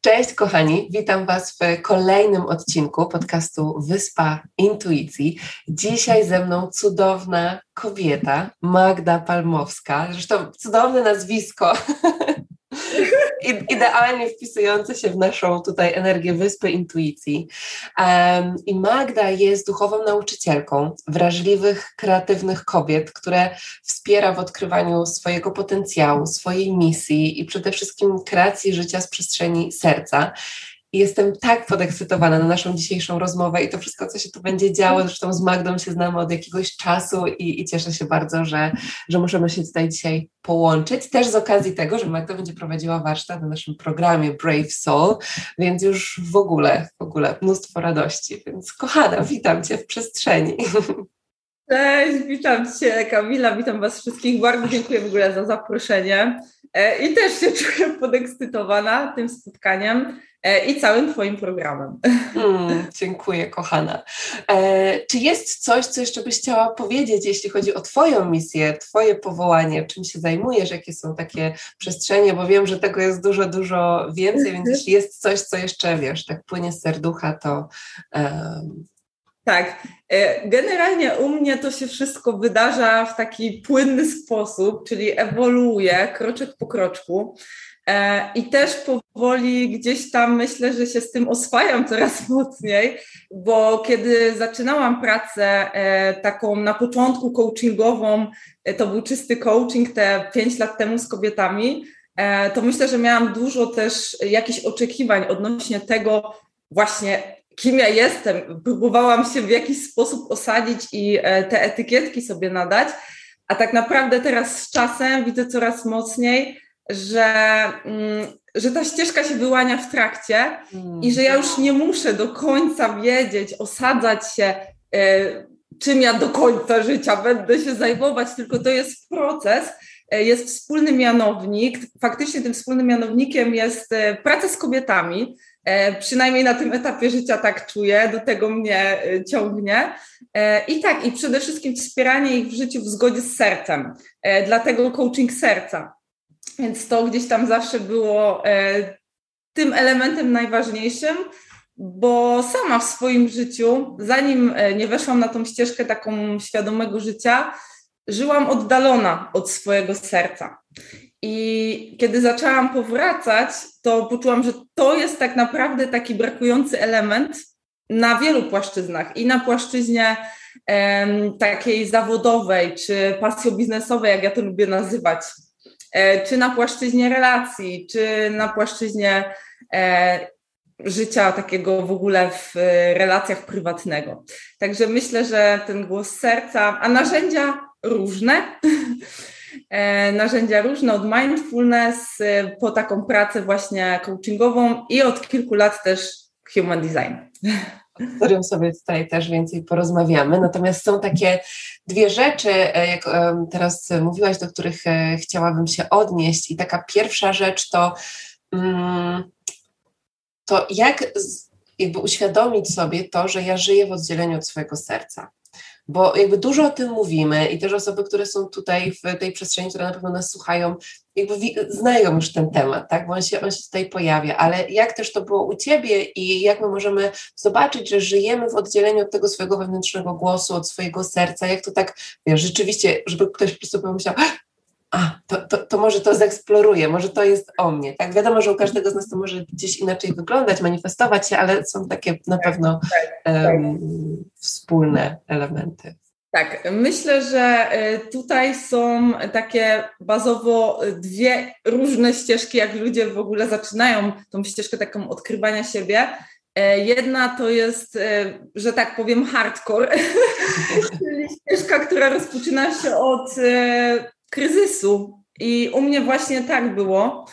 Cześć kochani, witam Was w kolejnym odcinku podcastu Wyspa Intuicji. Dzisiaj ze mną cudowna kobieta, Magda Palmowska, zresztą cudowne nazwisko, idealnie wpisujące się w naszą tutaj energię Wyspy Intuicji. Um, I Magda jest duchową nauczycielką wrażliwych, kreatywnych kobiet, które wspiera w odkrywaniu swojego potencjału, swojej misji i przede wszystkim kreacji życia z przestrzeni serca. I jestem tak podekscytowana na naszą dzisiejszą rozmowę i to wszystko, co się tu będzie działo. Zresztą z Magdą się znamy od jakiegoś czasu i, i, cieszę się bardzo, że, że możemy się tutaj dzisiaj połączyć. Też z okazji tego, że Magda będzie prowadziła warsztat na naszym programie Brave Soul, więc już w ogóle, w ogóle mnóstwo radości. Więc kochana, witam Cię w przestrzeni. Cześć, witam Cię Kamila, witam Was wszystkich. Bardzo dziękuję w ogóle za zaproszenie e, i też się czuję podekscytowana tym spotkaniem. E, i całym Twoim programem. Hmm, dziękuję, kochana. E, czy jest coś, co jeszcze byś chciała powiedzieć, jeśli chodzi o Twoją misję, Twoje powołanie, czym się zajmujesz, jakie są takie przestrzenie, bo wiem, że tego jest dużo, dużo więcej, więc jeśli jest coś, co jeszcze, wiesz, tak płynie z serducha, to... Tak, e, generalnie u mnie to się wszystko wydarza w taki płynny sposób, czyli ewoluuje kroczek po kroczku. E, I też powoli gdzieś tam myślę, że się z tym oswajam coraz mocniej, bo kiedy zaczynałam pracę e, taką na początku coachingową, to był czysty coaching te pięć lat temu z kobietami, to myślę, że miałam dużo też jakichś oczekiwań odnośnie tego właśnie, kim ja jestem. Próbowałam się w jakiś sposób osadzić i te etykietki sobie nadać, a tak naprawdę teraz z czasem widzę coraz mocniej, że, mm, że ta ścieżka się wyłania w trakcie mm. i że ja już nie muszę do końca wiedzieć, osadzać się, e, czym ja do końca życia będę się zajmować, tylko to jest proces, e, jest wspólny mianownik. Faktycznie tym wspólnym mianownikiem jest e, praca z kobietami. Przynajmniej na tym etapie życia tak czuję, do tego mnie ciągnie. I tak, i przede wszystkim wspieranie ich w życiu w zgodzie z sercem. Dlatego coaching serca więc to gdzieś tam zawsze było e, tym elementem najważniejszym, bo sama w swoim życiu, zanim e, nie weszłam na tą ścieżkę taką świadomego życia, żyłam oddalona od swojego serca. I kiedy zaczęłam powracać, to poczułam, że to jest tak naprawdę taki brakujący element na wielu płaszczyznach i na płaszczyźnie em, takiej zawodowej czy pasjo-biznesowej, jak ja to lubię nazywać, E, czy na płaszczyźnie relacji, czy na płaszczyźnie e, życia takiego w ogóle w relacjach prywatnego. Także myślę, że ten głos serca, a narzędzia różne, e, narzędzia różne od mindfulness po taką pracę właśnie coachingową i od kilku lat też human design o którym sobie tutaj też więcej porozmawiamy. Natomiast są takie dwie rzeczy, e, jak teraz mówiłaś, do których e, chciałabym się odnieść. I taka pierwsza rzecz to, mm, to jak jakby uświadomić sobie to, że ja żyję w oddzieleniu od swojego serca bo jakby dużo o tym mówimy i też osoby, które są tutaj w tej przestrzeni, które na pewno nas słuchają, jakby znają już ten temat, tak, bo on się, on się tutaj pojawia, ale jak też to było u Ciebie i jak my możemy zobaczyć, że żyjemy w oddzieleniu od tego swojego wewnętrznego głosu, od swojego serca, jak to tak, wiesz, rzeczywiście, żeby ktoś po prostu pomyślał, a, to, to, to, może to zeeksploruję, może to jest o mnie. Tak, wiadomo, że u każdego z nas to może gdzieś inaczej wyglądać, manifestować się, ale są takie na tak, pewno um, wspólne elementy. Tak, myślę, że y, tutaj są takie bazowo dwie różne ścieżki, jak ludzie w ogóle zaczynają tą ścieżkę taką odkrywania siebie. E, jedna to jest, e, że tak powiem, hardcore, czyli ścieżka, która rozpoczyna się od e, kryzysu. I u mnie właśnie tak było.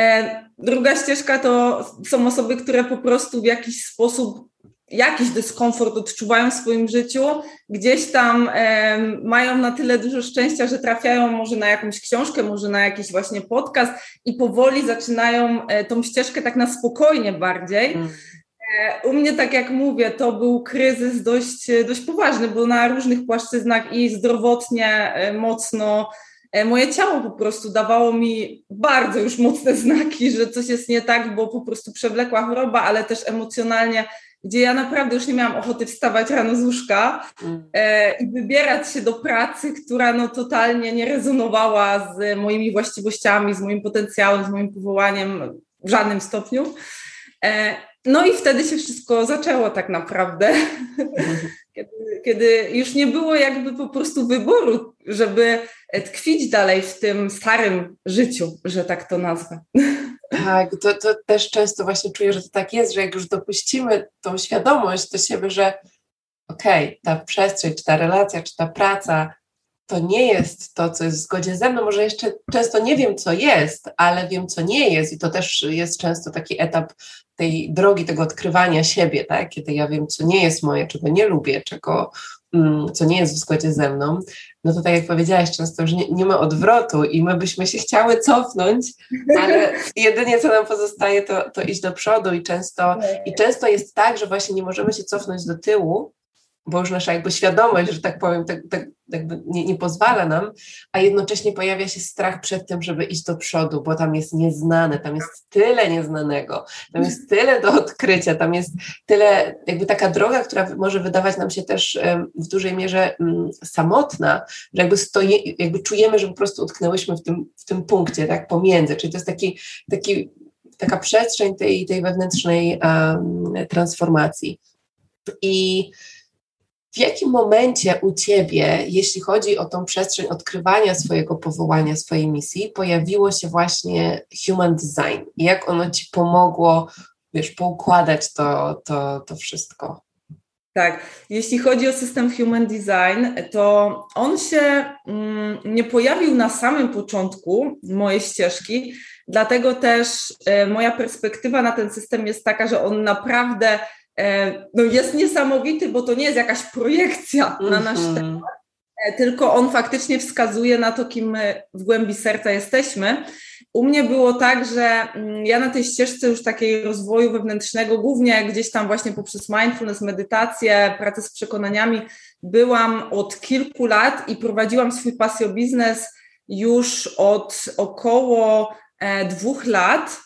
E, druga ścieżka to są osoby, które po prostu w jakiś sposób jakiś dyskomfort odczuwają w swoim życiu, gdzieś tam e, mają na tyle dużo szczęścia, że trafiają może na jakąś książkę, może na jakiś właśnie podcast i powoli zaczynają e, tą ścieżkę tak na spokojnie bardziej. Mm. E, u mnie, tak jak mówię, to był kryzys dość, dość poważny, bo na różnych płaszczyznach i zdrowotnie mocno moje ciało po prostu dawało mi bardzo już mocne znaki, że coś jest nie tak, bo po prostu przewlekła choroba, ale też emocjonalnie gdzie ja naprawdę już nie miałam ochoty wstawać rano z łóżka mm. e, i wybierać się do pracy, która no totalnie nie rezonowała z moimi właściwościami, z moim potencjałem, z moim powołaniem w żadnym stopniu. E, no i wtedy się wszystko zaczęło tak naprawdę, mm. kiedy, kiedy już nie było jakby po prostu wyboru, żeby tkwić dalej w tym starym życiu, że tak to nazwę. Tak, to, to też często właśnie czuję, że to tak jest, że jak już dopuścimy tą świadomość do siebie, że okej, okay, ta przestrzeń, czy ta relacja, czy ta praca, to nie jest to, co jest w zgodzie ze mną. Może jeszcze często nie wiem, co jest, ale wiem, co nie jest, i to też jest często taki etap tej drogi, tego odkrywania siebie, tak? Kiedy ja wiem, co nie jest moje, czego nie lubię, czego, co nie jest w zgodzie ze mną, no to tak jak powiedziałaś, często już nie, nie ma odwrotu i my byśmy się chciały cofnąć, ale jedynie co nam pozostaje, to, to iść do przodu i często, i często jest tak, że właśnie nie możemy się cofnąć do tyłu, bo już nasza jakby świadomość, że tak powiem, tak, tak jakby nie, nie pozwala nam, a jednocześnie pojawia się strach przed tym, żeby iść do przodu, bo tam jest nieznane, tam jest tyle nieznanego, tam jest tyle do odkrycia, tam jest tyle, jakby taka droga, która może wydawać nam się też w dużej mierze um, samotna, że jakby, stoje, jakby czujemy, że po prostu utknęłyśmy w tym, w tym punkcie, tak, pomiędzy, czyli to jest taki, taki taka przestrzeń tej, tej wewnętrznej um, transformacji. I w jakim momencie u Ciebie, jeśli chodzi o tą przestrzeń odkrywania swojego powołania, swojej misji, pojawiło się właśnie human design? I jak ono Ci pomogło, wiesz, poukładać to, to, to wszystko? Tak, jeśli chodzi o system Human Design, to on się mm, nie pojawił na samym początku mojej ścieżki, dlatego też e, moja perspektywa na ten system jest taka, że on naprawdę no jest niesamowity, bo to nie jest jakaś projekcja mm -hmm. na nasz mhm. temat, e, tylko on faktycznie wskazuje na to, kim my w głębi serca jesteśmy. U mnie było tak, że mm, ja na tej ścieżce już takiej rozwoju wewnętrznego, głównie gdzieś tam właśnie poprzez mindfulness, medytację, pracę z przekonaniami, byłam od kilku lat i prowadziłam swój pasjo biznes już od około e, dwóch lat.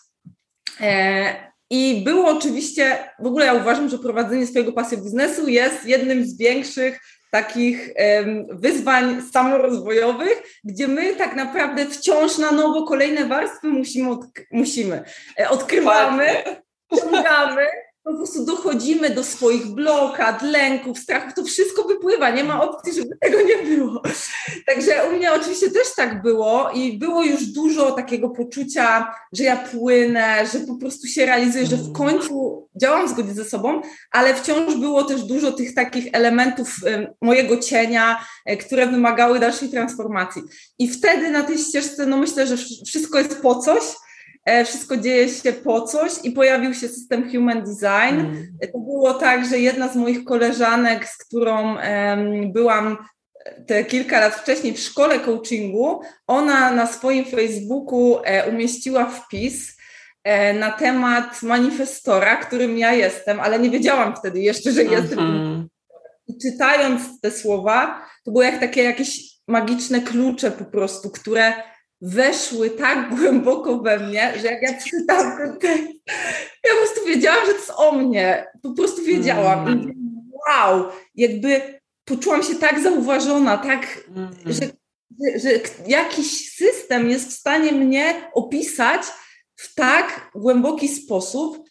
I było oczywiście, w ogóle ja uważam, że prowadzenie swojego pasji biznesu jest jednym z większych takich wyzwań samorozwojowych, gdzie my tak naprawdę wciąż na nowo kolejne warstwy musimy, odk- musimy e, odkrywamy, ściągamy po prostu dochodzimy do swoich blokad, lęków, strachów, to wszystko wypływa, nie ma opcji, żeby tego nie było. Także u mnie oczywiście też tak było i było już dużo takiego poczucia, że ja płynę, że po prostu się realizuję, że w końcu działam w zgodzie ze sobą, ale wciąż było też dużo tych takich elementów mojego cienia, e, które wymagały dalszej transformacji. I wtedy na tej ścieżce, no myślę, że wszystko jest po coś, wszystko dzieje się po coś i pojawił się system Human Design. Mm. To było tak, że jedna z moich koleżanek, z którą um, byłam te kilka lat wcześniej w szkole coachingu, ona na swoim Facebooku e, umieściła wpis e, na temat manifestora, którym ja jestem, ale nie wiedziałam wtedy jeszcze, że jestem. Mm-hmm. I czytając te słowa, to były jak takie jakieś magiczne klucze po prostu, które weszły tak głęboko we mnie, że jak ja przeczytałam ten tekst, ja po prostu wiedziałam, że to jest o mnie. Po prostu wiedziałam. Mm. Wow, jakby poczułam się tak zauważona, tak, mm. że, że, że jakiś system jest w stanie mnie opisać w tak głęboki sposób,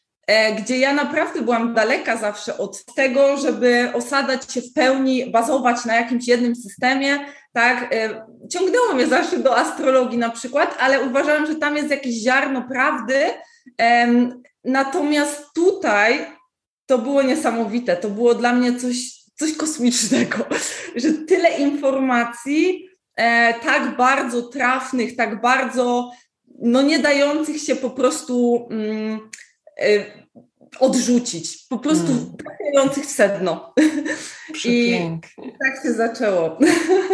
gdzie ja naprawdę byłam daleka zawsze od tego, żeby osadzać się w pełni, bazować na jakimś jednym systemie, tak, e, ciągnęło mnie zawsze do astrologii na przykład, ale uważałam, że tam jest jakieś ziarno prawdy, natomiast tutaj to było niesamowite, to było dla mnie coś, coś kosmicznego, że tyle informacji, e, tak bardzo trafnych, tak bardzo no nie dających się po prostu mm, odrzucić, po prostu mm. trafiających w sedno. I tak się zaczęło.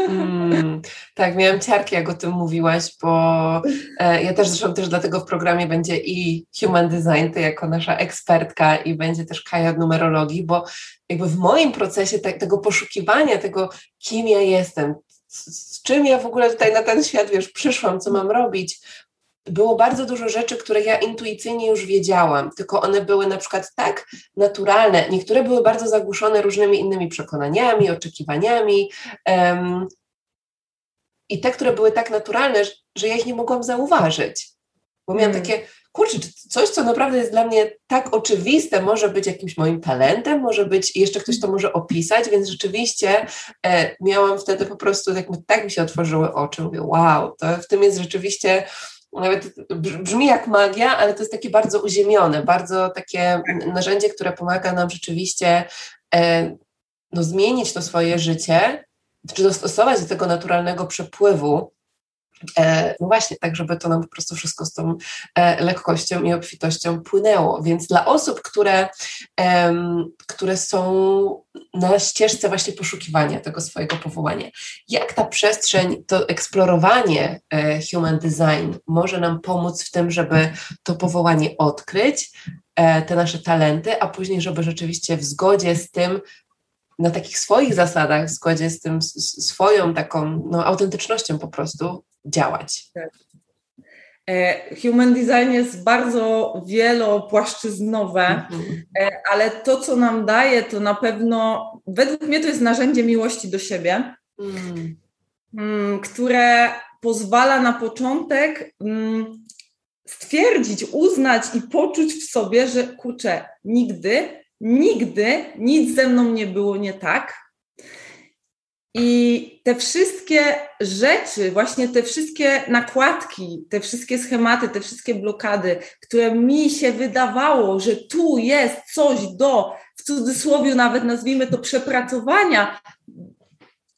Mm, tak, miałam ciarki, jak o tym mówiłaś, bo e, ja też zresztą też dlatego w programie będzie i Human Design, ty jako nasza ekspertka i będzie też Kaja od numerologii, bo jakby w moim procesie te, tego poszukiwania tego, kim ja jestem, z, z czym ja w ogóle tutaj na ten świat, wiesz, przyszłam, co mam robić, było bardzo dużo rzeczy, które ja intuicyjnie już wiedziałam, tylko one były na przykład tak naturalne. Niektóre były bardzo zagłuszone różnymi innymi przekonaniami, oczekiwaniami. Um, I te, które były tak naturalne, że ja ich nie mogłam zauważyć. Bo miałam mm. takie, kurczę, coś, co naprawdę jest dla mnie tak oczywiste, może być jakimś moim talentem, może być, jeszcze ktoś to może opisać, więc rzeczywiście e, miałam wtedy po prostu, tak, tak mi się otworzyły oczy, mówię, wow, to w tym jest rzeczywiście nawet brzmi jak magia, ale to jest takie bardzo uziemione, bardzo takie narzędzie, które pomaga nam rzeczywiście e, no, zmienić to swoje życie, czy dostosować do tego naturalnego przepływu, no właśnie, tak, żeby to nam po prostu wszystko z tą e, lekkością i obfitością płynęło. Więc dla osób, które, które są na ścieżce właśnie poszukiwania tego swojego powołania, jak ta przestrzeń, to eksplorowanie e, human design może nam pomóc w tym, żeby to powołanie odkryć, te nasze talenty, a później, żeby rzeczywiście w zgodzie z tym na takich swoich zasadach, w zgodzie z tym z swoją taką no, autentycznością po prostu działać. Tak. E, human design jest bardzo wielopłaszczyznowe, mhm. E, ale to, co nam daje, to na pewno, według mnie to jest narzędzie miłości do siebie, mm. mm. które pozwala na początek mm, stwierdzić, uznać i poczuć w sobie, że kurczę, nigdy, nigdy nic ze mną nie było nie tak, i te wszystkie rzeczy, właśnie te wszystkie nakładki, te wszystkie schematy, te wszystkie blokady, które mi się wydawało, że tu jest coś do, w cudzysłowie nawet nazwijmy to przepracowania,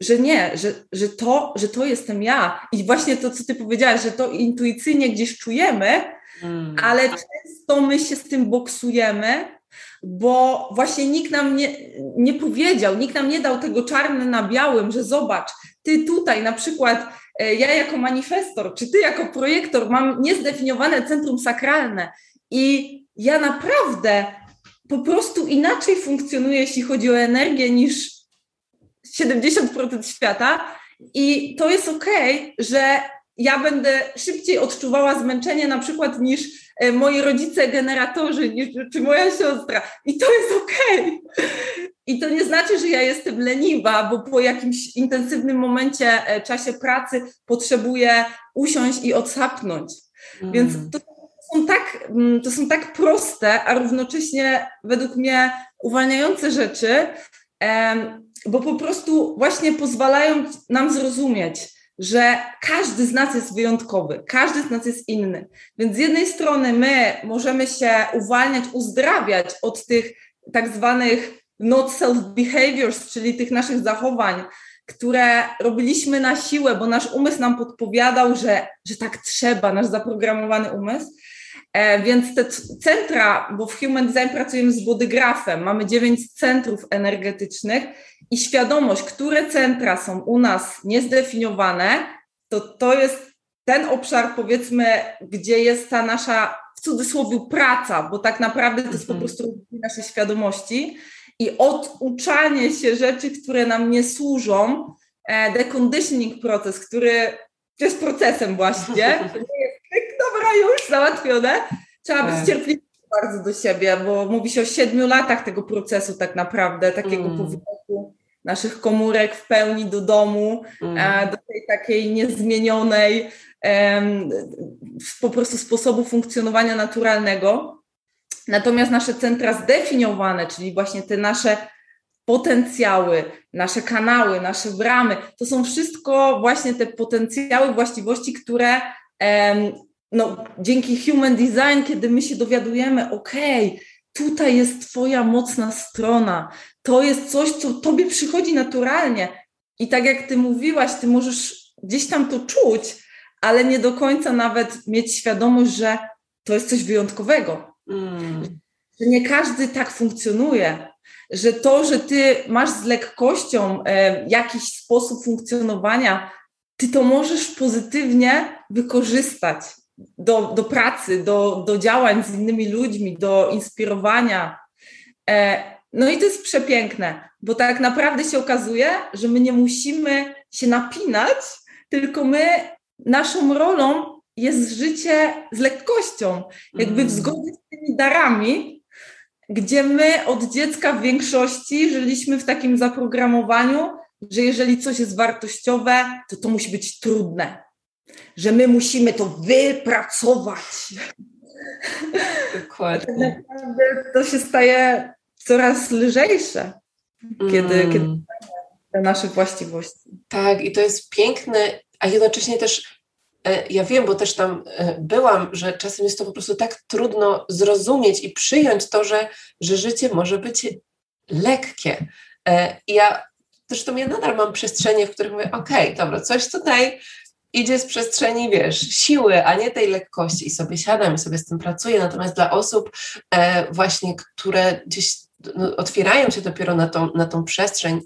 że nie, że, że, to, że to jestem ja. I właśnie to, co ty powiedziałaś, że to intuicyjnie gdzieś czujemy, mm. ale często my się z tym boksujemy, bo właśnie nikt nam nie, nie powiedział, nikt nam nie dał tego czarne na białym, że zobacz, ty tutaj na przykład, e, ja jako manifestor, czy ty jako projektor mam niezdefiniowane centrum sakralne i ja naprawdę po prostu inaczej funkcjonuję, jeśli chodzi o energię, niż 70% świata. I to jest okay, że ja będę szybciej odczuwała zmęczenie na przykład niż moi rodzice generatorzy, czy moja siostra. I to jest okej. Okay. I to nie znaczy, że ja jestem leniwa, bo po jakimś intensywnym momencie, e, czasie pracy potrzebuję usiąść i odsapnąć. Mm. Więc to są, tak, mm, to są tak proste, a równocześnie według mnie uwalniające rzeczy, bo po prostu właśnie pozwalają nam zrozumieć, że każdy z nas jest wyjątkowy, każdy z nas jest inny. Więc z jednej strony my możemy się uwalniać, uzdrawiać od tych tak zwanych not self behaviors, czyli tych naszych zachowań, które robiliśmy na siłę, bo nasz umysł nam podpowiadał, że, że tak trzeba, nasz zaprogramowany umysł. E, więc te centra, bo w Human Design pracujemy z bodygrafem, mamy dziewięć centrów energetycznych i świadomość, które centra są u nas niezdefiniowane, to to jest ten obszar, powiedzmy, gdzie jest ta nasza w cudzysłowie praca, bo tak naprawdę to jest po mhm. prostu naszej świadomości i oduczanie się rzeczy, które nam nie służą, e, deconditioning proces, który jest procesem właśnie, dobra, już załatwione. Trzeba być tak. cierpliwym bardzo do siebie, bo mówi się o siedmiu latach tego procesu tak naprawdę, takiego mm. powrotu naszych komórek w pełni do domu, mm. do tej takiej niezmienionej po prostu sposobu funkcjonowania naturalnego. Natomiast nasze centra zdefiniowane, czyli właśnie te nasze potencjały, nasze kanały, nasze bramy, to są wszystko właśnie te potencjały, właściwości, które no, dzięki human design, kiedy my się dowiadujemy, okej, okay, tutaj jest Twoja mocna strona, to jest coś, co Tobie przychodzi naturalnie. I tak jak Ty mówiłaś, Ty możesz gdzieś tam to czuć, ale nie do końca nawet mieć świadomość, że to jest coś wyjątkowego. Mm. Że nie każdy tak funkcjonuje, że to, że Ty masz z lekkością e, jakiś sposób funkcjonowania, Ty to możesz pozytywnie wykorzystać do, do pracy, do, do działań z innymi ludźmi, do inspirowania. E, no i to jest przepiękne, bo tak naprawdę się okazuje, że my nie musimy się napinać, tylko my, naszą rolą jest życie z lekkością, jakby w mm. zgodzie z tymi darami, gdzie my od dziecka w większości żyliśmy w takim zaprogramowaniu, że jeżeli coś jest wartościowe, to to musi być trudne, że my musimy to wypracować. Dokładnie. to się staje coraz lżejsze, kiedy, mm. kiedy te nasze właściwości. Tak, i to jest piękne, a jednocześnie też e, ja wiem, bo też tam e, byłam, że czasem jest to po prostu tak trudno zrozumieć i przyjąć to, że, że życie może być lekkie. E, ja zresztą ja nadal mam przestrzenie, w których mówię, okej, okay, dobra, coś tutaj idzie z przestrzeni, wiesz, siły, a nie tej lekkości i sobie siadam i sobie z tym pracuję. Natomiast dla osób właśnie, które gdzieś no, otwierają się dopiero na tą, na tą przestrzeń,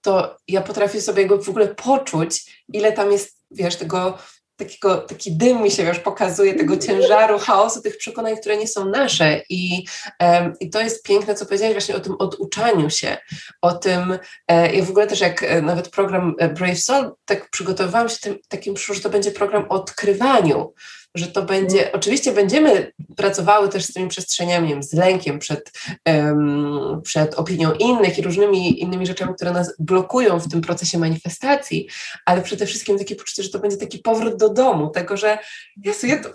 to ja potrafię sobie go w ogóle poczuć, ile tam jest, wiesz, tego takiego, taki dym mi się już pokazuje, tego ciężaru, chaosu, tych przekonań, które nie są nasze. I, um, i to jest piękne, co powiedziałeś właśnie o tym oduczaniu się, o tym, e, ja w ogóle też jak e, nawet program e, Brave Soul, tak przygotowywałam się tym, takim, że to będzie program o odkrywaniu, że to będzie, oczywiście będziemy pracowały też z tymi przestrzeniami, z lękiem przed, um, przed opinią innych i różnymi innymi rzeczami, które nas blokują w tym procesie manifestacji, ale przede wszystkim takie poczucie, że to będzie taki powrót do domu, tego, że Jezu, ja to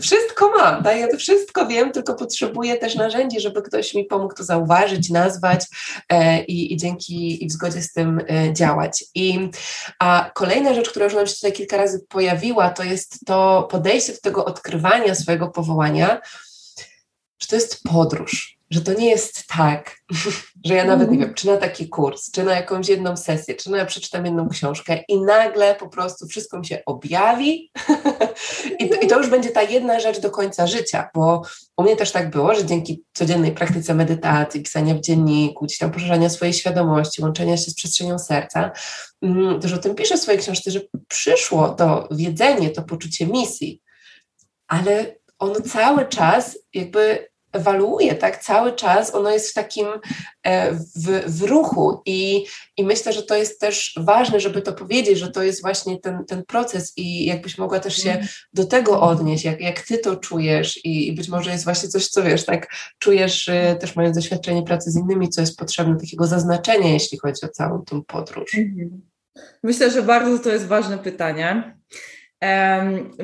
wszystko mam, tak? ja to wszystko wiem, tylko potrzebuję też narzędzi, żeby ktoś mi pomógł to zauważyć, nazwać e, i, i dzięki i w zgodzie z tym e, działać. I a kolejna rzecz, która już nam się tutaj kilka razy pojawiła, to jest to podejście do tego odkrywania swojego powołania, że to jest podróż, że to nie jest tak, że ja nawet nie wiem, czy na taki kurs, czy na jakąś jedną sesję, czy na ja przeczytam jedną książkę i nagle po prostu wszystko mi się objawi I, to, i to już będzie ta jedna rzecz do końca życia, bo u mnie też tak było, że dzięki codziennej praktyce medytacji, pisania w dzienniku, gdzieś tam poszerzania swojej świadomości, łączenia się z przestrzenią serca, mm, też o tym piszę w swojej książce, że przyszło to wiedzenie, to poczucie misji, ale ono cały czas jakby ewaluuje, tak? Cały czas ono jest w takim e, w, w ruchu i, i myślę, że to jest też ważne, żeby to powiedzieć, że to jest właśnie ten, ten proces i jakbyś mogła też się mm. do tego odnieść, jak, jak ty to czujesz i, i być może jest właśnie coś, co wiesz, tak czujesz e, też mając doświadczenie pracy z innymi, co jest potrzebne, takiego zaznaczenia, jeśli chodzi o całą tą podróż. Mhm. Myślę, że bardzo to jest ważne pytanie,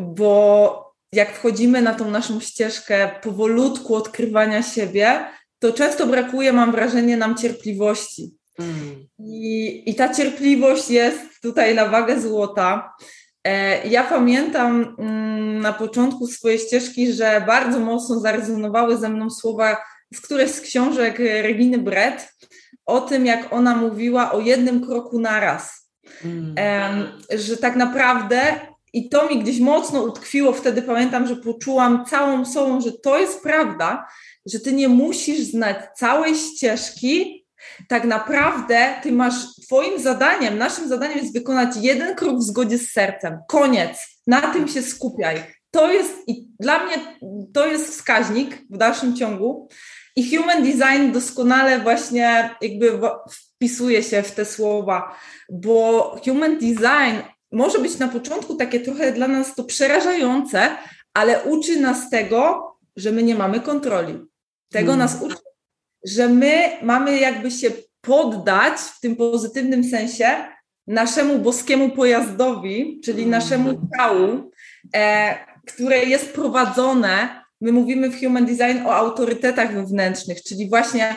bo jak wchodzimy na tą naszą ścieżkę powolutku odkrywania siebie, to często brakuje, mam wrażenie, nam cierpliwości. Mm. I, I ta cierpliwość jest tutaj na wagę złota. E, ja pamiętam mm, na początku swojej ścieżki, że bardzo mocno zarezonowały ze mną słowa z którejś z książek Reginy Brett o tym, jak ona mówiła o jednym kroku naraz. Mm. Że tak naprawdę i to mi gdzieś mocno utkwiło. Wtedy pamiętam, że poczułam całą sobą, że to jest prawda, że ty nie musisz znać całej ścieżki. Tak naprawdę ty masz, twoim zadaniem, naszym zadaniem jest wykonać jeden krok w zgodzie z sercem. Koniec. Na tym się skupiaj. To jest, i dla mnie to jest wskaźnik w dalszym ciągu. I human design doskonale właśnie jakby wpisuje się w te słowa, bo human design może być na początku takie trochę dla nas to przerażające, ale uczy nas tego, że my nie mamy kontroli. Tego hmm. nas uczy, że my mamy jakby się poddać w tym pozytywnym sensie naszemu boskiemu pojazdowi, czyli hmm. naszemu ciału, e, które jest prowadzone. My mówimy w Human Design o autorytetach wewnętrznych, czyli właśnie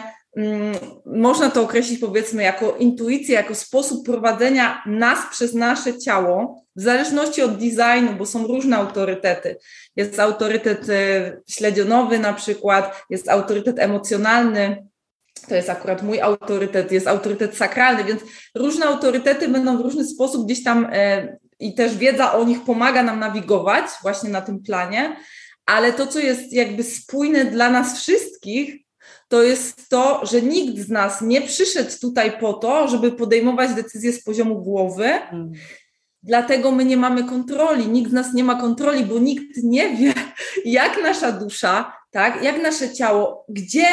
można to określić powiedzmy jako intuicję, jako sposób prowadzenia nas przez nasze ciało, w zależności od designu, bo są różne autorytety. Jest autorytet y, śledzionowy na przykład, jest autorytet emocjonalny, to jest akurat mój autorytet, jest autorytet sakralny, więc różne autorytety będą w różny sposób gdzieś tam y, i też wiedza o nich pomaga nam nawigować właśnie na tym planie, ale to, co jest jakby spójne dla nas wszystkich, to jest to, że nikt z nas nie przyszedł tutaj po to, żeby podejmować decyzje z poziomu głowy. Mm. Dlatego my nie mamy kontroli, nikt z nas nie ma kontroli, bo nikt nie wie, jak nasza dusza, tak, jak nasze ciało, gdzie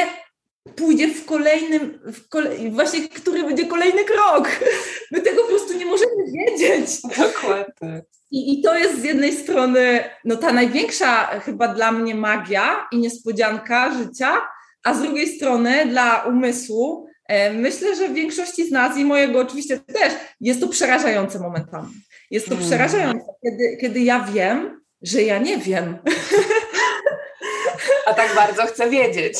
pójdzie w kolejnym, w kolej, właśnie który będzie kolejny krok. My tego po prostu nie możemy wiedzieć. Dokładnie. I, I to jest z jednej strony no, ta największa chyba dla mnie magia i niespodzianka życia, a z drugiej strony dla umysłu e, myślę, że w większości z nas i mojego oczywiście też jest to przerażające momentami. Jest to hmm. przerażające, kiedy, kiedy ja wiem, że ja nie wiem. A tak bardzo chcę wiedzieć.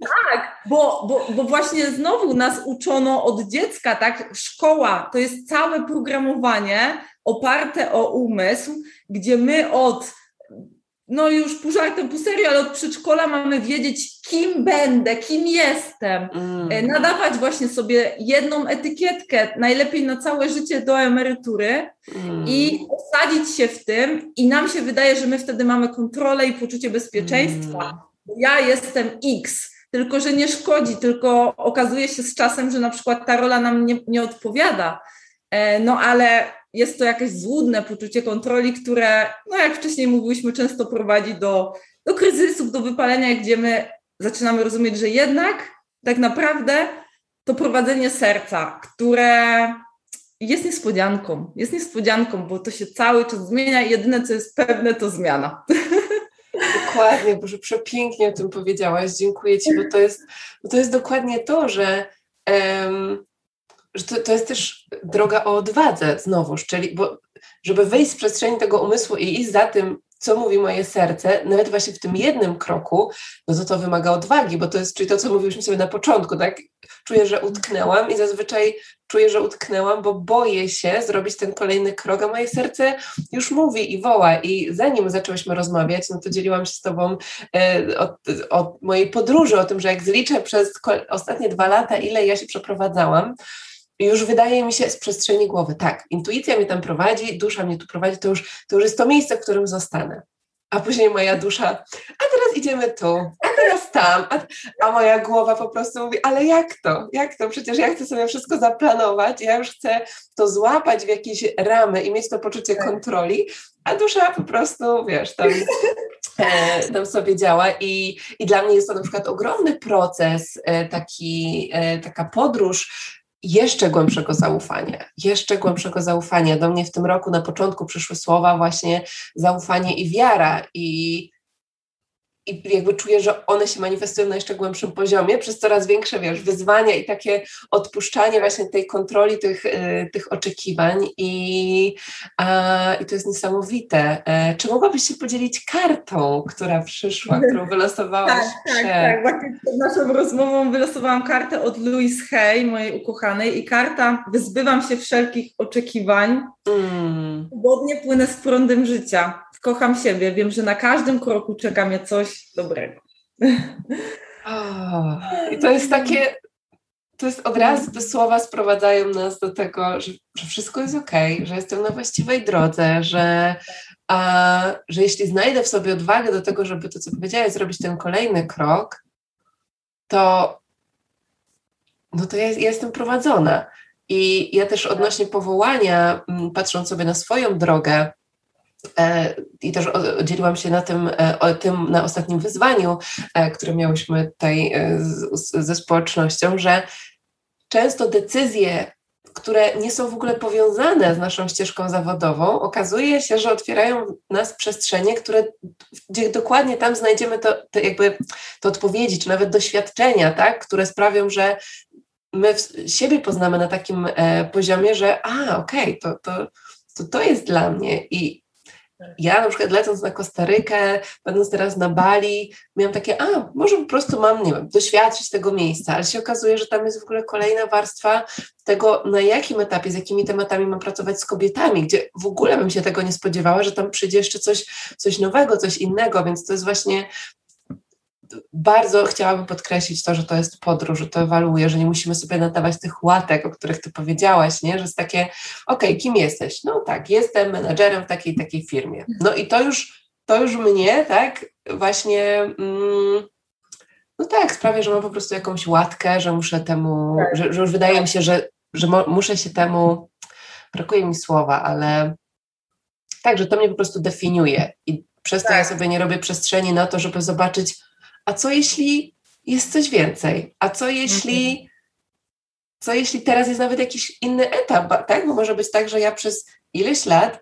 Tak, bo, bo, bo właśnie znowu nas uczono od dziecka, tak? Szkoła to jest całe programowanie oparte o umysł, gdzie my od no już pół żartem, pół serio, ale od przedszkola mamy wiedzieć, kim będę, kim jestem. Mm. E, nadawać właśnie sobie jedną etykietkę, najlepiej na całe życie do emerytury mm. i osadzić się w tym i nam się wydaje, że my wtedy mamy kontrolę i poczucie bezpieczeństwa. Mm. Ja jestem X, tylko że nie szkodzi, tylko okazuje się z czasem, że na przykład ta rola nam nie, nie odpowiada. E, no ale jest to jakieś złudne poczucie kontroli, które, no jak wcześniej mówiłyśmy, często prowadzi do, do kryzysów, do wypalenia, gdzie my zaczynamy rozumieć, że jednak tak naprawdę to prowadzenie serca, które jest niespodzianką, jest niespodzianką, bo to się cały czas zmienia i jedyne, co jest pewne, to zmiana. Dokładnie, Boże, przepięknie o tym powiedziałaś, dziękuję Ci, bo to jest, bo to jest dokładnie to, że um, że to, to jest też droga o odwadze znowuż, czyli bo, żeby wyjść z przestrzeni tego umysłu i iść za tym, co mówi moje serce, nawet właśnie w tym jednym kroku, no to to wymaga odwagi, bo to jest, czyli to, co mówiliśmy sobie na początku, tak? Czuję, że utknęłam i zazwyczaj czuję, że utknęłam, bo boję się zrobić ten kolejny krok, a moje serce już mówi i woła. I zanim zaczęłyśmy rozmawiać, no to dzieliłam się z Tobą e, o, o mojej podróży, o tym, że jak zliczę przez ostatnie dwa lata, ile ja się przeprowadzałam, już wydaje mi się z przestrzeni głowy, tak, intuicja mnie tam prowadzi, dusza mnie tu prowadzi, to już, to już jest to miejsce, w którym zostanę. A później moja dusza, a teraz idziemy tu, a teraz tam, a, a, moja głowa po prostu mówi, ale jak to? Jak to? Przecież ja chcę sobie wszystko zaplanować, ja już chcę to złapać w jakieś ramy i mieć to poczucie tak. kontroli, a dusza po prostu, wiesz, tam, e, tam sobie działa i, i dla mnie jest to na przykład ogromny proces, e, taki, e, taka podróż jeszcze głębszego zaufania, jeszcze głębszego zaufania. Do mnie w tym roku na początku przyszły słowa właśnie zaufanie i wiara i i jakby czuję, że one się manifestują na jeszcze głębszym poziomie, przez coraz większe, wiesz, wyzwania i takie odpuszczanie właśnie tej kontroli, tych, y, tych oczekiwań i, a, i to jest niesamowite. E, czy mogłabyś się podzielić kartą, która przyszła, którą wylosowałaś? Tak, tak, tak. Właśnie przed naszą rozmową wylosowałam kartę od Louise Hay, mojej ukochanej i karta wyzbywam się wszelkich oczekiwań, mm. płynę z prądem życia kocham siebie, wiem, że na każdym kroku czeka mnie coś dobrego. I to jest takie, to jest od razu te słowa sprowadzają nas do tego, że, że wszystko jest ok, że jestem na właściwej drodze, że, a, że jeśli znajdę w sobie odwagę do tego, żeby to, co powiedziałeś, zrobić ten kolejny krok, to no to ja, ja jestem prowadzona. I ja też odnośnie powołania, patrząc sobie na swoją drogę, i też dzieliłam się na tym, e, o tym na ostatnim wyzwaniu, e, które miałyśmy tutaj ze społecznością, że często decyzje, które nie są w ogóle powiązane z naszą ścieżką zawodową, okazuje się, że otwierają nas przestrzenie, które, gdzie dokładnie tam znajdziemy to, to jakby te odpowiedzi, czy nawet doświadczenia, tak, które sprawią, że my siebie poznamy na takim poziomie, że a, okej, okay, to, to, to, to jest dla mnie i ja na przykład lecąc na Kostarykę, będąc teraz na Bali, miałam takie, a może po prostu mam, nie wiem, doświadczyć tego miejsca, ale się okazuje, że tam jest w ogóle kolejna warstwa tego, na jakim etapie, z jakimi tematami mam pracować z kobietami, gdzie w ogóle bym się tego nie spodziewała, że tam przyjdzie jeszcze coś, coś nowego, coś innego, więc to jest właśnie bardzo chciałabym podkreślić to, że to jest podróż, że to ewaluuje, że nie musimy sobie nadawać tych łatek, o których ty powiedziałaś, nie? że jest takie, okej, okay, kim jesteś? No tak, jestem menadżerem w takiej takiej firmie. No i to już, to już mnie, tak, właśnie, mm, no tak, sprawia, że mam po prostu jakąś łatkę, że muszę temu, tak. że, że już wydaje mi się, że, że muszę się temu, brakuje mi słowa, ale tak, że to mnie po prostu definiuje i przez to ja tak. sobie nie robię przestrzeni na to, żeby zobaczyć, a co jeśli jest coś więcej. A co jeśli, mhm. co jeśli teraz jest nawet jakiś inny etap, tak? Bo może być tak, że ja przez ileś lat,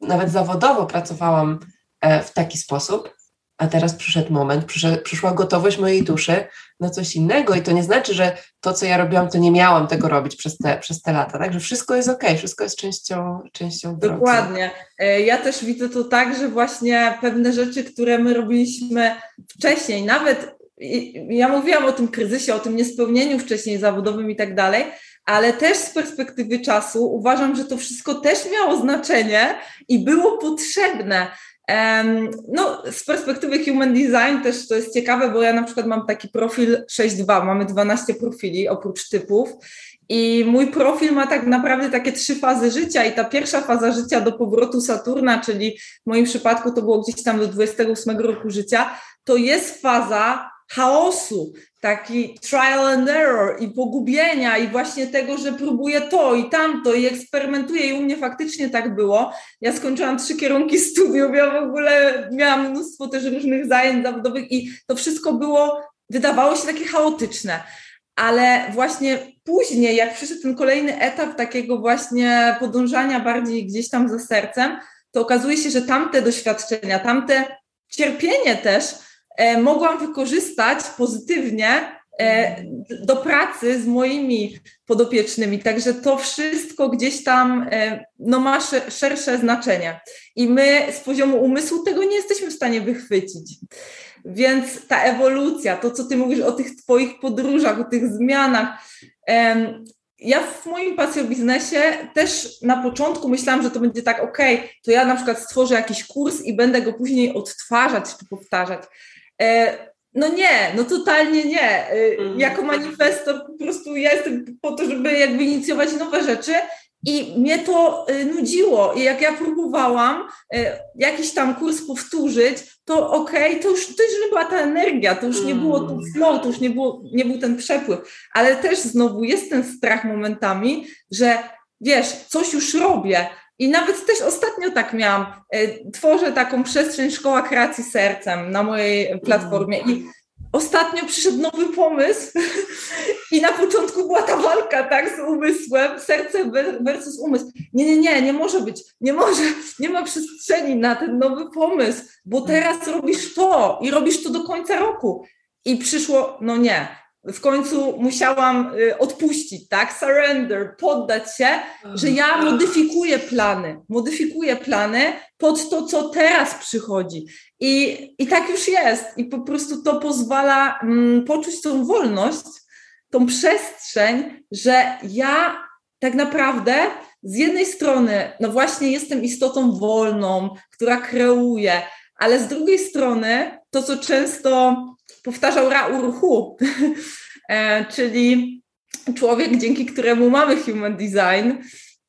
nawet zawodowo pracowałam e, w taki sposób, a teraz przyszedł moment, przyszła gotowość mojej duszy na coś innego i to nie znaczy, że to, co ja robiłam, to nie miałam tego robić przez te, przez te lata, tak? Że wszystko jest ok, wszystko jest częścią, częścią drogi. Dokładnie. E, ja też widzę to tak, że właśnie pewne rzeczy, które my robiliśmy wcześniej, nawet ja mówiłam o tym kryzysie, o tym niespełnieniu wcześniej zawodowym i tak dalej, ale też z perspektywy czasu uważam, że to wszystko też miało znaczenie i było potrzebne. No, z perspektywy human design też to jest ciekawe, bo ja na przykład mam taki profil 6.2, mamy 12 profili oprócz typów i mój profil ma tak naprawdę takie trzy fazy życia i ta pierwsza faza życia do powrotu Saturna, czyli w moim przypadku to było gdzieś tam do 28 roku życia, to jest faza chaosu, taki trial and error i pogubienia i właśnie tego, że próbuję to i tamto i eksperymentuję i u mnie faktycznie tak było. Ja skończyłam trzy kierunki studiów, ja w ogóle miałam mnóstwo też różnych zajęć zawodowych i to wszystko było, wydawało się takie chaotyczne. Ale właśnie później, jak przyszedł ten kolejny etap takiego właśnie podążania bardziej gdzieś tam za sercem, to okazuje się, że tamte doświadczenia, tamte cierpienie też, mogłam wykorzystać pozytywnie e, do pracy z moimi podopiecznymi. Także to wszystko gdzieś tam e, no, ma szersze znaczenie. I my z poziomu umysłu tego nie jesteśmy w stanie wychwycić. Więc ta ewolucja, to co ty mówisz o tych twoich podróżach, o tych zmianach, ja w moim pasjobiznesie też na początku myślałam, że to będzie tak, ok, to ja na przykład stworzę jakiś kurs i będę go później odtwarzać czy powtarzać. E, no nie, no totalnie nie. E, mhm. Jako manifestor po prostu ja jestem po to, żeby jakby inicjować nowe rzeczy i mnie to e, nudziło. I jak ja próbowałam jakiś tam kurs powtórzyć, to okej, okay, to, już, to już nie była ta energia, to już nie było tu mm. flow, to już nie, było, nie był ten przepływ. Ale też znowu jest ten strach momentami, że wiesz, coś już robię, i nawet też ostatnio tak miałam. E, tworzę taką przestrzeń Szkoła Kreacji Sercem na mojej platformie i ostatnio przyszedł nowy pomysł i na początku była ta walka tak z umysłem, serce versus umysł. Nie, nie, nie, nie może być, nie może, nie ma przestrzeni na ten nowy pomysł, bo teraz robisz to i robisz to do końca roku. I przyszło, no nie, w końcu musiałam y, odpuścić, tak? Surrender, poddać się, że ja modyfikuję plany, modyfikuję plany pod to, co teraz przychodzi. I, i tak już jest. I po prostu to pozwala mm, poczuć tą wolność, tą przestrzeń, że ja tak naprawdę z jednej strony, no właśnie jestem istotą wolną, która kreuje, ale z drugiej strony to, co często powtarzał Raul Hu, e, czyli człowiek, dzięki któremu mamy human design.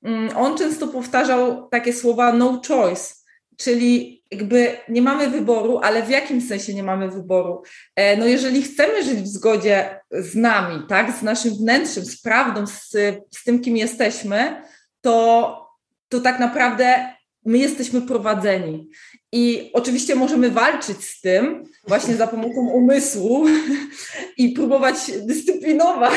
Mm, on często powtarzał takie słowa no choice, czyli jakby nie mamy wyboru, ale w jakim sensie nie mamy wyboru? E, no jeżeli chcemy żyć w zgodzie z nami, tak, z naszym wnętrzem, z prawdą, z, z tym, kim jesteśmy, to, to tak naprawdę my jesteśmy prowadzeni. I oczywiście możemy walczyć z tym właśnie za pomocą umysłu i próbować dyscyplinować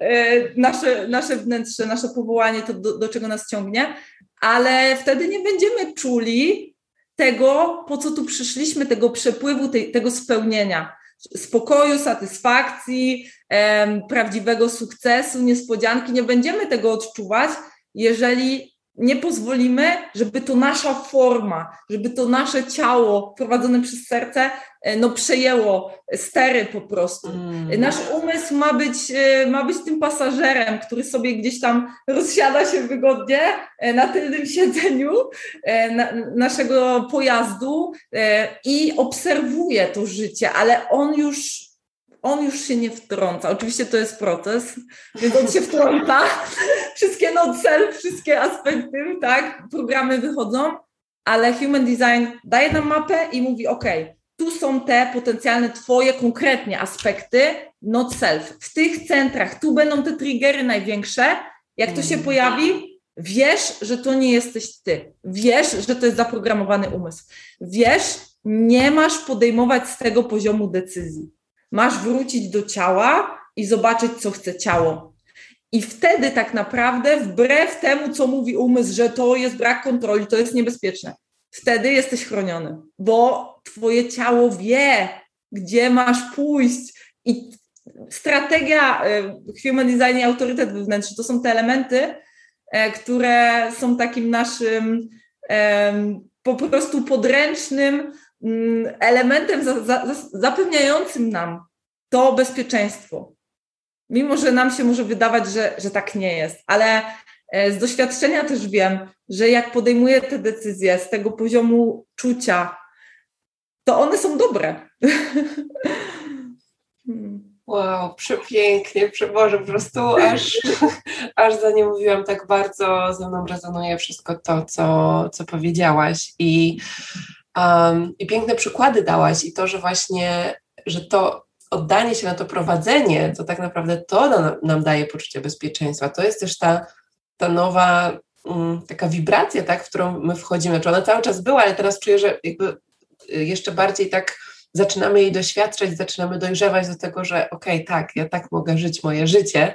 e, nasze, nasze wnętrze, nasze powołanie, to do, do czego nas ciągnie, ale wtedy nie będziemy czuli tego, po co tu przyszliśmy, tego przepływu, tej, tego spełnienia spokoju, satysfakcji, em, prawdziwego sukcesu, niespodzianki. Nie będziemy tego odczuwać, jeżeli nie pozwolimy, żeby to nasza forma, żeby to nasze ciało prowadzone przez serce e, no, przejęło stery po prostu. Mm. Nasz umysł ma być, e, ma być tym pasażerem, który sobie gdzieś tam rozsiada się wygodnie e, na tylnym siedzeniu na, naszego pojazdu i obserwuje to życie, ale on już on już się nie wtrąca. Oczywiście to jest proces, więc on się wtrąca. Wszystkie no cel, wszystkie aspekty, tak, programy wychodzą, ale Human Design daje nam mapę i mówi, ok, tu są te potencjalne twoje konkretnie aspekty not self. W tych centrach, tu będą te triggery największe. Jak to się mm. pojawi, wiesz, że to nie jesteś ty. Wiesz, że to jest zaprogramowany umysł. Wiesz, nie masz podejmować z tego poziomu decyzji masz wrócić do ciała i zobaczyć, co chce ciało. I wtedy tak naprawdę, wbrew temu, co mówi umysł, że to jest brak kontroli, to jest niebezpieczne, wtedy jesteś chroniony, bo twoje ciało wie, gdzie masz pójść. I strategia y, human design i autorytet wewnętrzny to są te elementy, e, które są takim naszym po prostu podręcznym mm, elementem zapewniającym nam to bezpieczeństwo. Mimo, że nam się może wydawać, że, że tak nie jest, ale e, z doświadczenia też wiem, że jak podejmuję te decyzje z tego poziomu czucia, to one są dobre. Wow, przepięknie, Boże, po prostu aż, aż za nie mówiłam tak bardzo, ze mną rezonuje wszystko to, co, co powiedziałaś i, um, i piękne przykłady dałaś i to, że właśnie, że to oddanie się na to prowadzenie, to tak naprawdę to nam, nam daje poczucie bezpieczeństwa. To jest też ta, ta nowa um, taka wibracja, tak, w którą my wchodzimy. Czy ona cały czas była, ale teraz czuję, że jakby y, jeszcze bardziej tak zaczynamy jej doświadczać, zaczynamy dojrzewać do tego, że okej, okay, tak, ja tak mogę żyć moje życie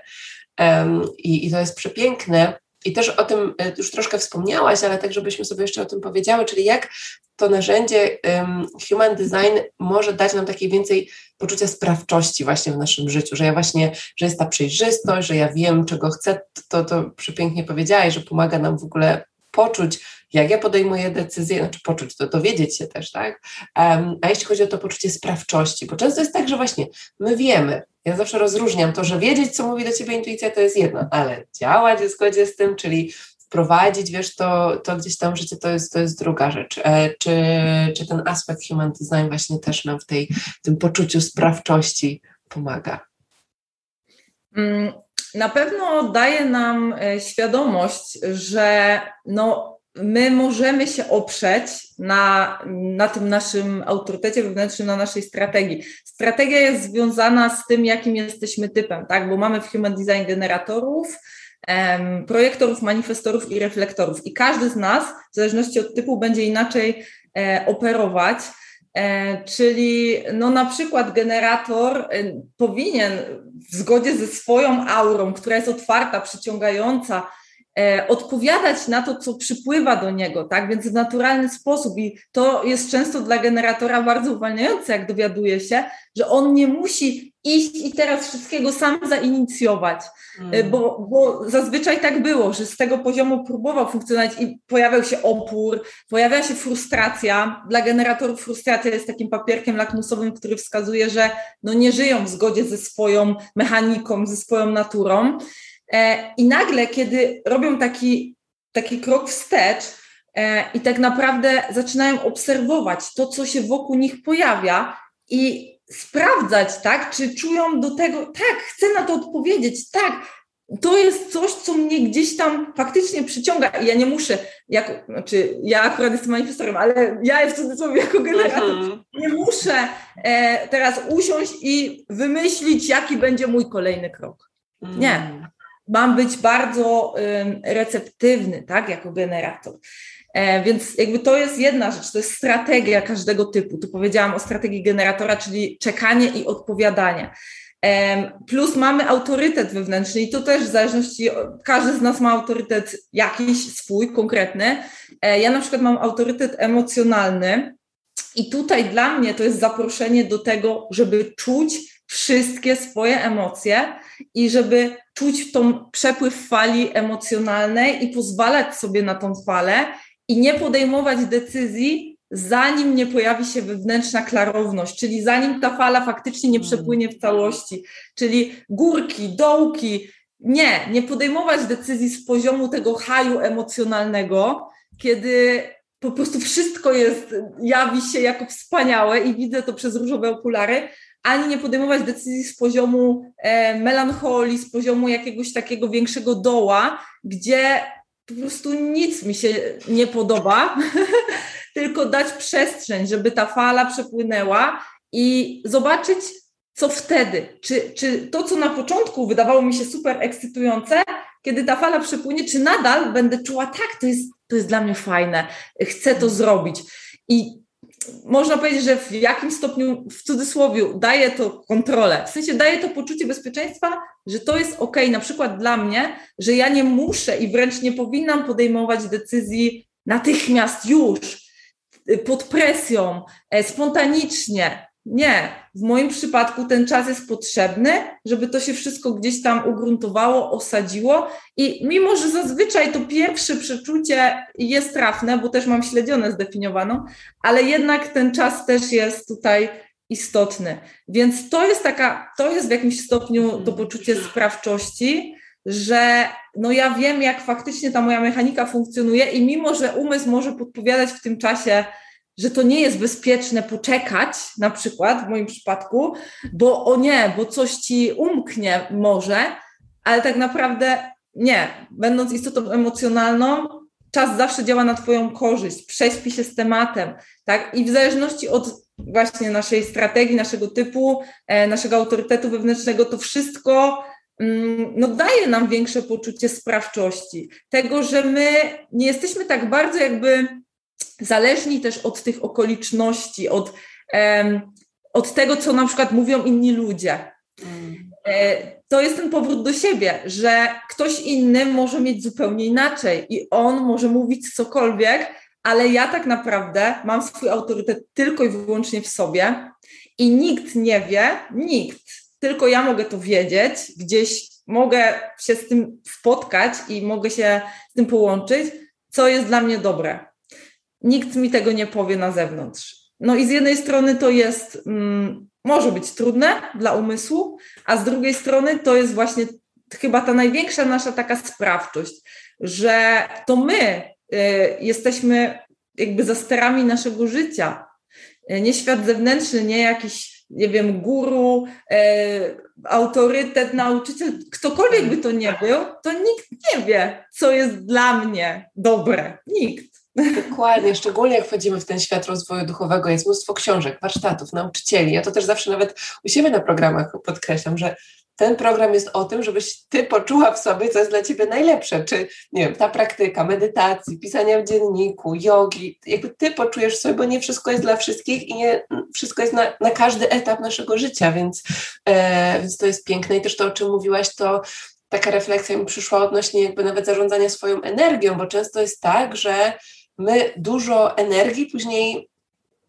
um, i, i to jest przepiękne. I też o tym e, już troszkę wspomniałaś, ale tak, żebyśmy sobie jeszcze o tym powiedziały, czyli jak to narzędzie um, Human Design może dać nam takiej więcej poczucia sprawczości właśnie w naszym życiu, że ja właśnie, że jest ta przejrzystość, że ja wiem, czego chcę, to, to przepięknie powiedziałaś, że pomaga nam w ogóle poczuć, jak ja podejmuję decyzje, znaczy poczuć, to dowiedzieć się też, tak? Um, a jeśli chodzi o to poczucie sprawczości, bo często jest tak, że właśnie my wiemy, ja zawsze rozróżniam to, że wiedzieć, co mówi do ciebie intuicja, to jest jedno, ale działać w zgodzie z tym, czyli wprowadzić, wiesz, to, to gdzieś tam życie to jest, to jest druga rzecz. E, czy, czy ten aspekt human design właśnie też nam w, tej, w tym poczuciu sprawczości pomaga? Mm, na pewno daje nam e, świadomość, że no, my możemy się oprzeć na, na tym naszym autorytecie wewnętrznym, na naszej strategii. Strategia jest związana z tym, jakim jesteśmy typem, tak? Bo mamy w Human Design generatorów, projektorów, manifestorów i reflektorów. I każdy z nas, w zależności od typu, będzie inaczej e, operować. E, czyli no na przykład generator e, powinien w zgodzie ze swoją aurą, która jest otwarta, przyciągająca, e, odpowiadać na to, co przypływa do niego, tak? Więc w naturalny sposób i to jest często dla generatora bardzo uwalniające, jak dowiaduje się, że on nie musi iść i teraz wszystkiego sam zainicjować, mm. bo, bo zazwyczaj tak było, że z tego poziomu próbował funkcjonować i pojawiał się opór, pojawia się frustracja. Dla generatorów frustracja jest takim papierkiem lakmusowym, który wskazuje, że no nie żyją w zgodzie ze swoją mechaniką, ze swoją naturą. E, I nagle, kiedy robią taki, taki krok wstecz, e, i tak naprawdę zaczynają obserwować to, co się wokół nich pojawia, i sprawdzać, tak, czy czują do tego, tak, chcę na to odpowiedzieć, tak, to jest coś, co mnie gdzieś tam faktycznie przyciąga i ja nie muszę, jako, znaczy ja akurat jestem manifestorem, ale ja w cudzysłowie jako generator mhm. nie muszę e, teraz usiąść i wymyślić, jaki będzie mój kolejny krok. Nie. Mhm. Mam być bardzo y, receptywny, tak, jako generator. E, więc jakby to jest jedna rzecz, to jest strategia każdego typu. Tu powiedziałam o strategii generatora, czyli czekanie i odpowiadanie. Plus mamy autorytet wewnętrzny i to też w zależności, każdy z nas ma autorytet jakiś swój, konkretny. E, ja na przykład mam autorytet emocjonalny i tutaj dla mnie to jest zaproszenie do tego, żeby czuć wszystkie swoje emocje i żeby czuć tą przepływ fali emocjonalnej i pozwalać sobie na tą falę i nie podejmować decyzji, zanim nie pojawi się wewnętrzna klarowność, czyli zanim ta fala faktycznie nie przepłynie w całości, czyli górki, dołki. Nie, nie podejmować decyzji z poziomu tego haju emocjonalnego, kiedy po prostu wszystko jest, jawi się jako wspaniałe i widzę to przez różowe okulary, ani nie podejmować decyzji z poziomu e, melancholii, z poziomu jakiegoś takiego większego doła, gdzie po prostu nic mi się nie podoba, tylko dać przestrzeń, żeby ta fala przepłynęła i zobaczyć, co wtedy. Czy, czy to, co na początku wydawało mi się super ekscytujące, kiedy ta fala przepłynie, czy nadal będę czuła, tak, to jest, to jest dla mnie fajne, chcę to zrobić. I można powiedzieć, że w jakim stopniu, w cudzysłowie, daje to kontrolę. W sensie daje to poczucie bezpieczeństwa, że to jest ok, na przykład dla mnie, że ja nie muszę i wręcz nie powinnam podejmować decyzji natychmiast już, pod presją, e, spontanicznie. Nie, w moim przypadku ten czas jest potrzebny, żeby to się wszystko gdzieś tam ugruntowało, osadziło i mimo, że zazwyczaj to pierwsze przeczucie jest trafne, bo też mam śledzionę zdefiniowaną, ale jednak ten czas też jest tutaj istotny. Więc to jest taka, to jest w jakimś stopniu to poczucie sprawczości, że no ja wiem, jak faktycznie ta moja mechanika funkcjonuje i mimo, że umysł może podpowiadać w tym czasie, że to nie jest bezpieczne poczekać, na przykład w moim przypadku, bo o nie, bo coś ci umknie może, ale tak naprawdę nie. Będąc istotą emocjonalną, czas zawsze działa na Twoją korzyść, prześpi się z tematem, tak? I w zależności od właśnie naszej strategii, naszego typu, e, naszego autorytetu wewnętrznego, to wszystko mm, no, daje nam większe poczucie sprawczości. Tego, że my nie jesteśmy tak bardzo jakby zależni też od tych okoliczności, od, od tego, co na przykład mówią inni ludzie. E, to jest ten powrót do siebie, że ktoś inny może mieć zupełnie inaczej i on może mówić cokolwiek, ale ja tak naprawdę mam swój autorytet tylko i wyłącznie w sobie i nikt nie wie, nikt, tylko ja mogę to wiedzieć, gdzieś mogę się z tym spotkać i mogę się z tym połączyć, co jest dla mnie dobre nikt mi tego nie powie na zewnątrz. No i z jednej strony to jest, mm, może być trudne dla umysłu, a z drugiej strony to jest właśnie chyba ta największa nasza taka sprawczość, że to my y, jesteśmy jakby za sterami naszego życia. Y, nie świat zewnętrzny, nie jakiś, nie wiem, guru, y, autorytet, nauczyciel, ktokolwiek by to nie był, to nikt nie wie, co jest dla mnie dobre. Nikt. Dokładnie, szczególnie jak wchodzimy w ten świat rozwoju duchowego, jest mnóstwo książek, warsztatów, nauczycieli. Ja to też zawsze nawet u siebie na programach podkreślam, że ten program jest o tym, żebyś ty poczuła w sobie, co jest dla ciebie najlepsze. Czy, nie wiem, ta praktyka medytacji, pisania w dzienniku, jogi, jakby ty poczujesz sobie, bo nie wszystko jest dla wszystkich i nie wszystko jest na, na każdy etap naszego życia, więc, e, więc to jest piękne. I też to, o czym mówiłaś, to taka refleksja mi przyszła odnośnie jakby nawet zarządzania swoją energią, bo często jest tak, że my dużo energii później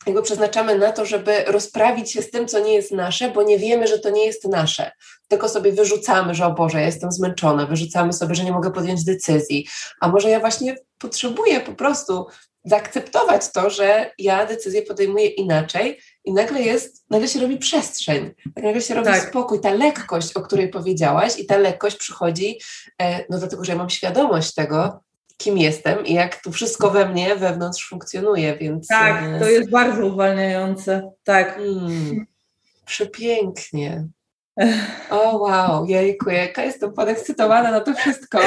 jakby przeznaczamy na to, żeby rozprawić się z tym, co nie jest nasze, bo nie wiemy, że to nie jest nasze. Tylko sobie wyrzucamy, że o Boże, ja jestem zmęczona, wyrzucamy sobie, że nie mogę podjąć decyzji. A może ja właśnie potrzebuję po prostu zaakceptować to, że ja decyzję podejmuję inaczej i nagle jest, nagle się robi przestrzeń, tak nagle się robi tak. spokój, ta lekkość, o której powiedziałaś i ta lekkość przychodzi, e, no dlatego, że ja mam świadomość tego, kim jestem i jak tu wszystko we mnie wewnątrz funkcjonuje, więc... Tak, e, to jest bardzo uwalniające, tak. Hmm, przepięknie. O wow, jejku, jaka jestem podekscytowana na to wszystko.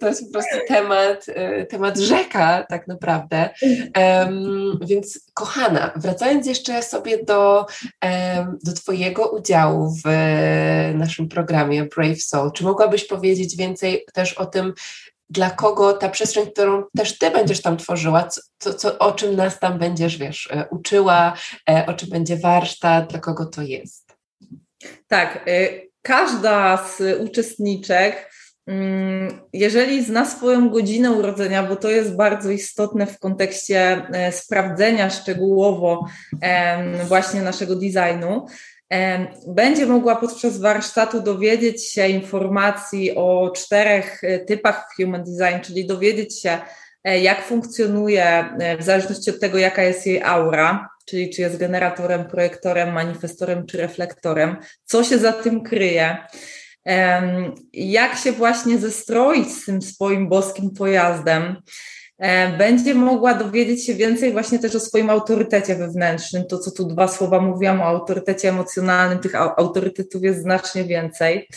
To jest po prostu temat, e, temat rzeka tak naprawdę. Um, więc kochana, wracając jeszcze sobie do, um, do Twojego udziału w naszym programie Brave Soul, czy mogłabyś powiedzieć więcej też o tym, dla kogo ta przestrzeń, którą też ty będziesz tam tworzyła, co, co, o czym nas tam będziesz, wiesz, e, uczyła, e, o czym będzie warsztat, dla kogo to jest. Tak, e, każda z uczestniczek, mm, jeżeli zna swoją godzinę urodzenia, bo to jest bardzo istotne w kontekście sprawdzenia szczegółowo właśnie naszego designu, będzie mogła podczas warsztatu dowiedzieć się informacji o czterech e, typach human design, czyli dowiedzieć się, e, jak funkcjonuje e, w zależności od tego, jaka jest jej aura, czyli czy jest generatorem, projektorem, manifestorem czy reflektorem, co się za tym kryje, jak się właśnie zestroić z tym swoim boskim pojazdem, będzie mogła dowiedzieć się więcej właśnie też o swoim autorytecie wewnętrznym. To, co tu dwa słowa mówiłam o autorytecie emocjonalnym, tych autorytetów jest znacznie więcej.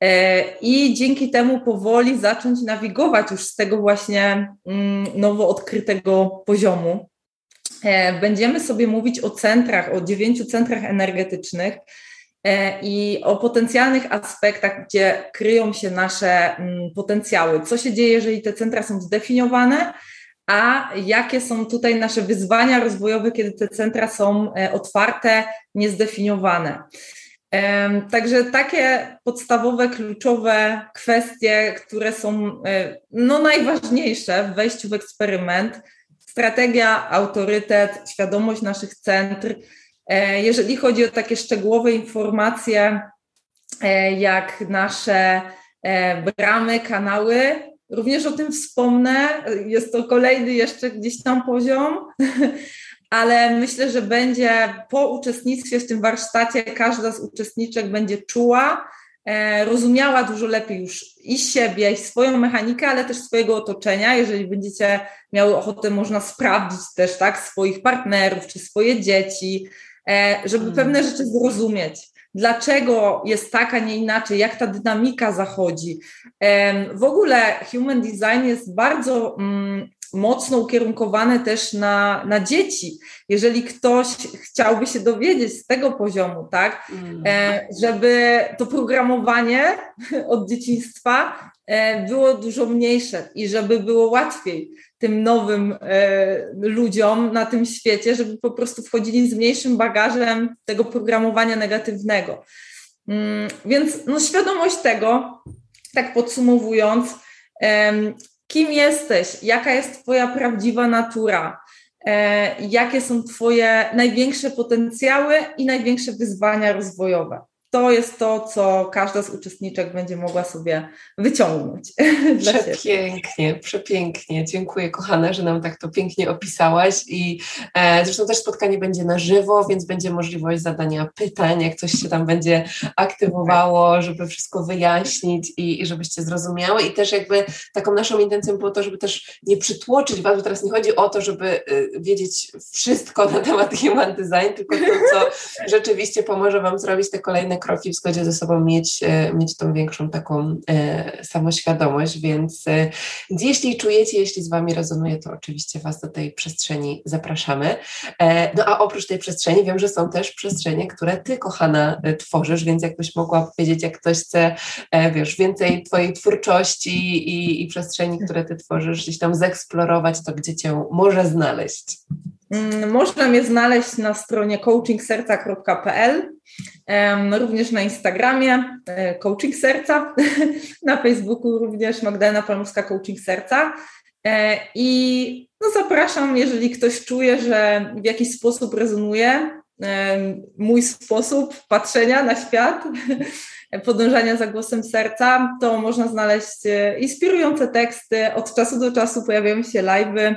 E, I dzięki temu powoli zacząć nawigować już z tego właśnie mm, nowo odkrytego poziomu. E, będziemy sobie mówić o centrach, o dziewięciu centrach energetycznych, E, i o potencjalnych aspektach, gdzie kryją się nasze mm, potencjały. Co się dzieje, jeżeli te centra są zdefiniowane, a jakie są tutaj nasze wyzwania rozwojowe, kiedy te centra są otwarte, niezdefiniowane. Także takie podstawowe, kluczowe kwestie, które są no, najważniejsze w wejściu w eksperyment, strategia, autorytet, świadomość naszych centr. E, jeżeli chodzi o takie szczegółowe informacje, e, jak nasze e, bramy, kanały, również o tym wspomnę. Jest to kolejny jeszcze gdzieś tam poziom, ale myślę, że będzie po uczestnictwie w tym warsztacie każda z uczestniczek będzie czuła, rozumiała dużo lepiej już i siebie, i swoją mechanikę, ale też swojego otoczenia. Jeżeli będziecie miały ochotę, można sprawdzić też tak swoich partnerów czy swoje dzieci, żeby hmm. pewne rzeczy zrozumieć. Dlaczego jest tak, a nie inaczej, jak ta dynamika zachodzi. W ogóle human design jest bardzo mm, mocno ukierunkowane też na, na dzieci. Jeżeli ktoś chciałby się dowiedzieć z tego poziomu, tak, mm. e, żeby to programowanie od dzieciństwa e, było dużo mniejsze i żeby było łatwiej tym nowym e, ludziom na tym świecie, żeby po prostu wchodzili z mniejszym bagażem tego programowania negatywnego. Mm, więc no, świadomość tego, tak podsumowując, kim jesteś, jaka jest Twoja prawdziwa natura, e, jakie są Twoje największe potencjały i największe wyzwania rozwojowe to jest to, co każda z uczestniczek będzie mogła sobie wyciągnąć. Przepięknie, przepięknie. Dziękuję, kochana, że nam tak to pięknie opisałaś. I e, zresztą też spotkanie będzie na żywo, więc będzie możliwość zadania pytań, jak coś się tam będzie aktywowało, żeby wszystko wyjaśnić i, i żebyście zrozumiały. I też jakby taką naszą intencją było to, żeby też nie przytłoczyć Was, bo teraz nie chodzi o to, żeby y, wiedzieć wszystko na temat human design, tylko to, co rzeczywiście pomoże Wam zrobić te kolejne kroki w zgodzie ze sobą mieć, e, mieć tą większą taką e, samoświadomość, więc, e, więc jeśli czujecie, jeśli z Wami rezonuje, to oczywiście Was do tej przestrzeni zapraszamy. No a oprócz tej przestrzeni wiem, że są też przestrzenie, które Ty, kochana, tworzysz, więc jakbyś mogła powiedzieć, jak ktoś chce, wiesz, więcej Twojej twórczości i, i przestrzeni, które Ty tworzysz, gdzieś tam zeksplorować, to gdzie Cię może znaleźć? Mm, można mnie znaleźć na stronie coachingserca.pl, również na Instagramie e, Coaching Serca, na Facebooku również Magdalena Palmuska Coaching Serca. E, I no zapraszam, jeżeli ktoś czuje, że w jakiś sposób rezonuje mój sposób patrzenia na świat, podążania za głosem serca, to można znaleźć e, inspirujące teksty. Od czasu do czasu pojawiają się live'y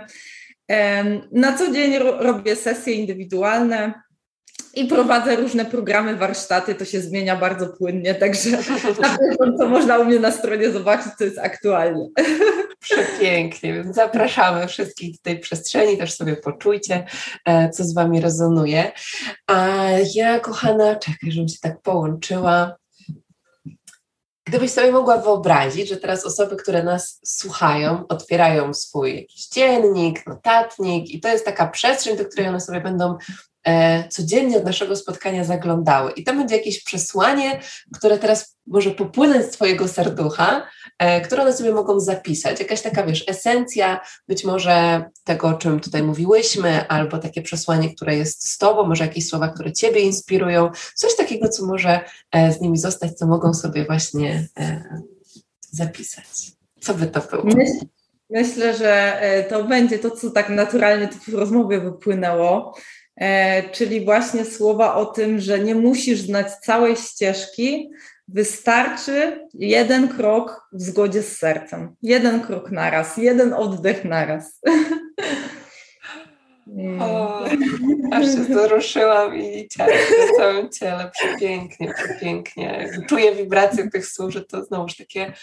na co dzień robię sesje indywidualne i prowadzę różne programy, warsztaty, to się zmienia bardzo płynnie, także na pewno można u mnie na stronie zobaczyć, co jest aktualnie. Przepięknie, więc zapraszamy wszystkich do tej przestrzeni, też sobie poczujcie, e, co z Wami rezonuje. A ja, kochana, czekaj, żebym się tak połączyła. Gdybyś sobie mogła wyobrazić, że teraz osoby, które nas słuchają, otwierają swój jakiś dziennik, notatnik i to jest taka przestrzeń, do której one sobie będą E, codziennie od naszego spotkania zaglądały. I to będzie jakieś przesłanie, które teraz może popłynąć z Twojego serducha, które one sobie mogą zapisać. Jakaś taka, wiesz, esencja być może tego, o czym tutaj mówiłyśmy, albo takie przesłanie, które jest z Tobą, może jakieś słowa, które Ciebie inspirują, coś takiego, co może e, z nimi zostać, co mogą sobie właśnie zapisać. Co by to było? Myślę, że to będzie to, co tak naturalnie w rozmowie wypłynęło, E, czyli właśnie słowa o tym, że nie musisz znać całej ścieżki, wystarczy jeden krok w zgodzie z sercem. Jeden krok naraz, jeden oddech naraz. O, aż się wzruszyłam i ciało na całym ciele. Przepięknie, przepięknie. Czuję wibrację tych słów, że to znowuż takie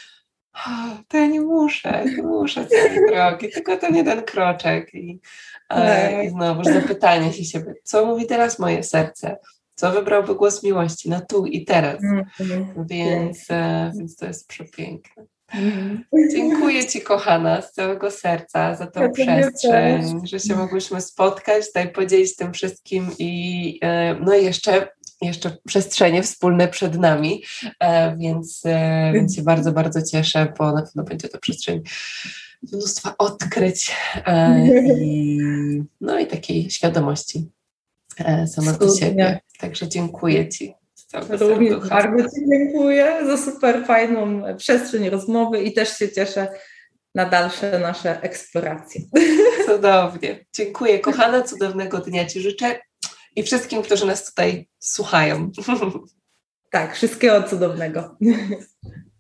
to ja nie muszę, nie muszę całej drogi, tylko ten jeden kroczek i, tak. i znowu zapytanie się siebie, co mówi teraz moje serce, co wybrałby głos miłości na tu i teraz, mm-hmm. więc, e, więc to jest przepiękne. Mm. Dziękuję Ci, kochana, z całego serca za tą ja przestrzeń, że się mogłyśmy spotkać, tutaj podzielić tym wszystkim i e, no i jeszcze jeszcze przestrzenie wspólne przed nami, e, więc, więc się bardzo, bardzo cieszę, bo na pewno będzie to przestrzeń mnóstwa odkryć i, no i takiej świadomości e, samego siebie. Także dziękuję Ci. Również bardzo Ci dziękuję za super fajną przestrzeń rozmowy i też się cieszę na dalsze nasze eksploracje. Cudownie. Dziękuję. Kochana, cudownego dnia Ci życzę i wszystkim, którzy nas tutaj słuchają. Tak, wszystkiego cudownego.